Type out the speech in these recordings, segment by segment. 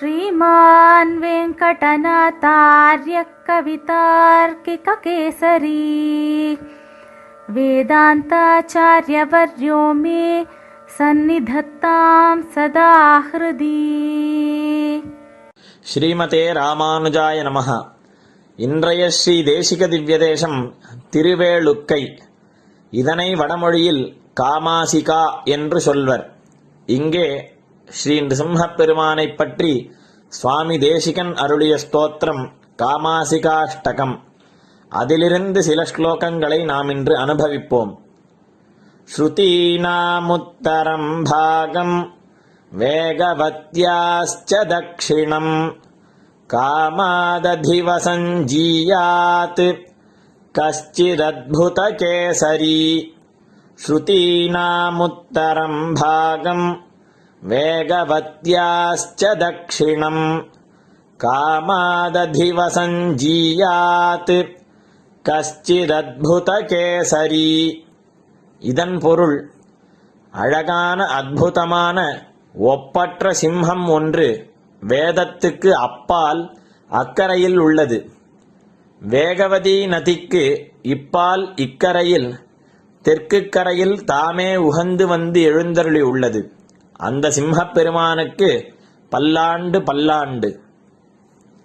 श्रीमान् वेङ्कटनाथार्यः कवितार्किककेसरी वेदान्ताचार्यवर्यो मे सन्निधत्तां सदा हृदि ஸ்ரீமதே ராமானுஜாய நமஹ இன்றைய ஸ்ரீ தேசிக திவ்யதேசம் திருவேளுக்கை இதனை வடமொழியில் காமாசிகா என்று சொல்வர் இங்கே ஸ்ரீ நிருசிம்மப் பெருமானைப் பற்றி சுவாமி தேசிகன் அருளிய ஸ்தோத்திரம் காமாசிகாஷ்டகம் அதிலிருந்து சில ஸ்லோகங்களை நாம் இன்று அனுபவிப்போம் श्रुतीनामुत्तरम् भागम् वेगवत्याश्च दक्षिणम् कामादधिवसञ्जीयात् कश्चिदद्भुतकेसरी श्रुतीनामुत्तरम् भागम् वेगवत्याश्च दक्षिणम् कामादधिवसञ्जीयात् कश्चिदद्भुतकेसरी இதன் பொருள் அழகான அற்புதமான ஒப்பற்ற சிம்ஹம் ஒன்று வேதத்துக்கு அப்பால் அக்கரையில் உள்ளது வேகவதி நதிக்கு இப்பால் இக்கரையில் தெற்கு கரையில் தாமே உகந்து வந்து எழுந்தருளி உள்ளது அந்த சிம்மப்பெருமானுக்கு பல்லாண்டு பல்லாண்டு.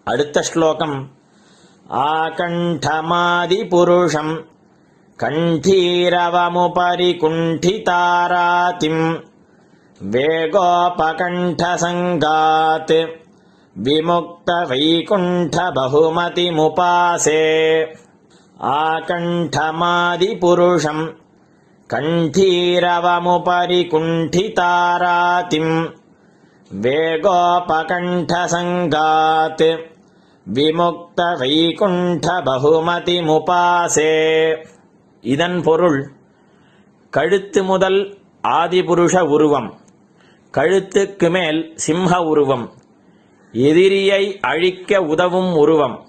அடுத்த ஸ்லோகம் ஆகண்டமாதி புருஷம் கண்டீரவமுபரி குண்டிதாராதிம் வேகோபகண்டசங்காத் விமுக்த வைகுண்ட பகுமதிமுபாசே ஆகண்டமாதி புருஷம் कण्ठीरवमुपरि कुण्ठितारातिम् वेगोपकण्ठसङ्गात् विमुक्तवैकुण्ठबहुमतिमुपासे இதன் பொருள் கழுத்து முதல் ஆதிபுருஷ உருவம் கழுத்துக்கு மேல் சிம்ஹ உருவம் எதிரியை அழிக்க உதவும் உருவம்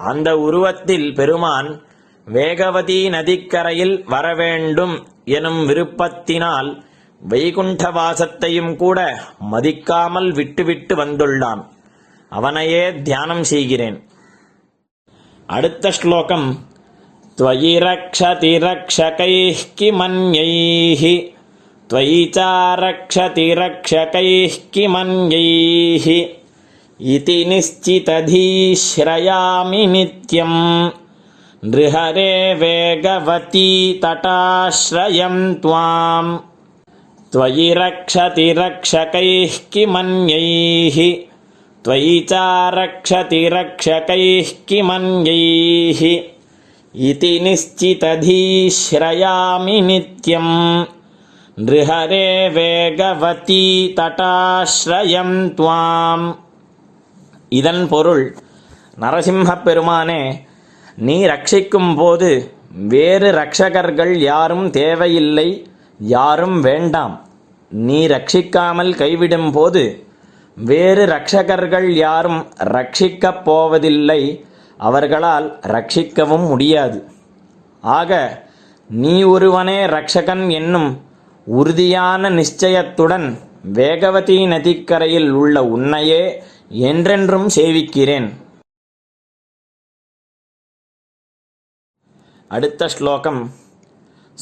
அந்த உருவத்தில் பெருமான் வேகவதி நதிக்கரையில் வரவேண்டும் எனும் விருப்பத்தினால் வைகுண்ட வாசத்தையும் கூட மதிக்காமல் விட்டுவிட்டு வந்துள்ளான் அவனையே தியானம் செய்கிறேன் அடுத்த ஸ்லோகம் त्वयि रक्षति रक्षकैः किमन्यैः त्वयि चारक्षति रक्षकैः किमन्यैः इति निश्चितधीश्रयामि नित्यम् नृहरे वेगवती तटाश्रयम् त्वाम् त्वयि रक्षति रक्षकैः किमन्यैः त्वयि चारक्षति रक्षकैः किमन्यैः इति निश्चितधीश्रयामि नित्यम् नृहरे வேகவதி தட்டாஸ்ரயம் துவாம் இதன் பொருள் நரசிம்மப் பெருமானே நீ ரட்சிக்கும் போது வேறு ரட்சகர்கள் யாரும் தேவையில்லை யாரும் வேண்டாம். நீ ரட்சிக்காமல் கைவிடும் போது வேறு ரட்சகர்கள் யாரும் ரட்சிக்கப் போவதில்லை அவர்களால் ரட்சிக்கவும் முடியாது. ஆக நீ ஒருவனே ரட்சகன் என்னும் உறுதியான நிச்சயத்துடன் வேகவதி நதிக்கரையில் உள்ள உன்னையே என்றென்றும் சேவிக்கிறேன். अडितश्लोकम्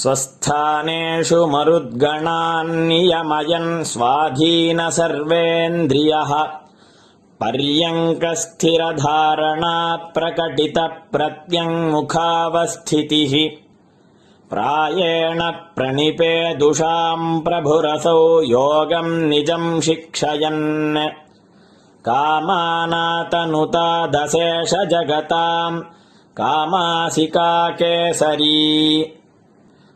स्वस्थानेषु मरुद्गणान्नियमयन् स्वाधीन सर्वेन्द्रियः पर्यङ्कस्थिरधारणात्प्रकटित प्रत्यङ्मुखावस्थितिः प्रायेण प्रणिपे दुषाम् प्रभुरसौ योगम् निजम् शिक्षयन् कामानातनुता दशेष जगताम् कामासिका केसरी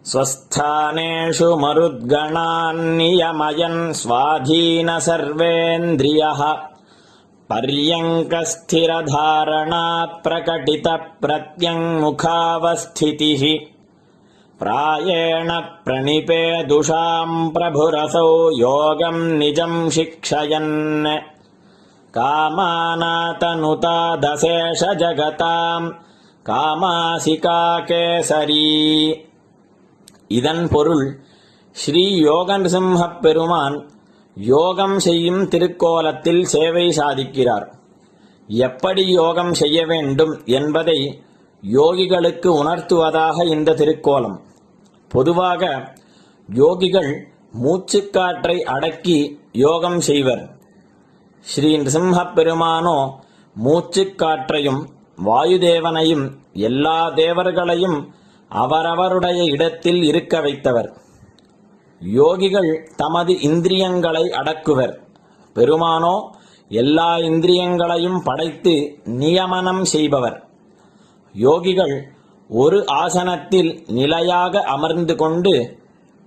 स्वस्थानेषु मरुद्गणान् नियमयन् स्वाधीन सर्वेन्द्रियः पर्यङ्कस्थिरधारणा प्रकटितप्रत्यङ्मुखावस्थितिः। प्रायेण प्रणिपेदुषाम् प्रभुरसौ योगम् निजम् शिक्षयन्। कामानातनुता दशेषजगताम् காமாசிகா கேசரி. இதன் பொருள் ஸ்ரீ யோகன் பெருமான் யோகம் செய்யும் திருக்கோலத்தில் சேவை சாதிக்கிறார். எப்படி யோகம் செய்ய வேண்டும் என்பதை யோகிகளுக்கு உணர்த்துவதாக இந்த திருக்கோலம். பொதுவாக யோகிகள் மூச்சுக்காற்றை அடக்கி யோகம் செய்வர். ஸ்ரீ நிருசிம்ஹப் பெருமானோ மூச்சுக்காற்றையும் வாயுதேவனையும் எல்லா தேவர்களையும் அவரவருடைய இடத்தில் இருக்க வைத்தவர். யோகிகள் தமது இந்திரியங்களை அடக்குவர். பெருமானோ எல்லா இந்திரியங்களையும் படைத்து நியமனம் செய்பவர். யோகிகள் ஒரு ஆசனத்தில் நிலையாக அமர்ந்து கொண்டு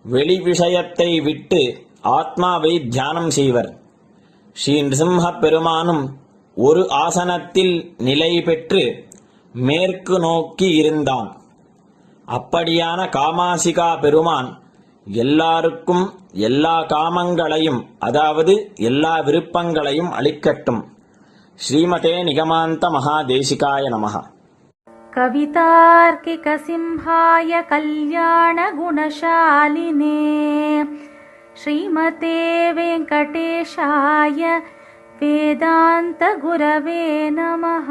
வெளி விஷயத்தை விட்டு ஆத்மாவை தியானம் செய்வர். ஸ்ரீ நிருசிம்ஹ பெருமானும் ஒரு ஆசனத்தில் நிலை பெற்று மேற்கு நோக்கி இருந்தான் அப்படியான காமாசிகா பெருமான் எல்லாருக்கும் எல்லா காமங்களையும் அதாவது எல்லா விருப்பங்களையும் அளிக்கட்டும் ஸ்ரீமதே நிகமாந்த மகாதேசிகாய நமஹ कवितार्किकसिंहाय कल्याणगुणशालिने श्रीमते वेङ्कटेशाय वेदान्तगुरवे नमः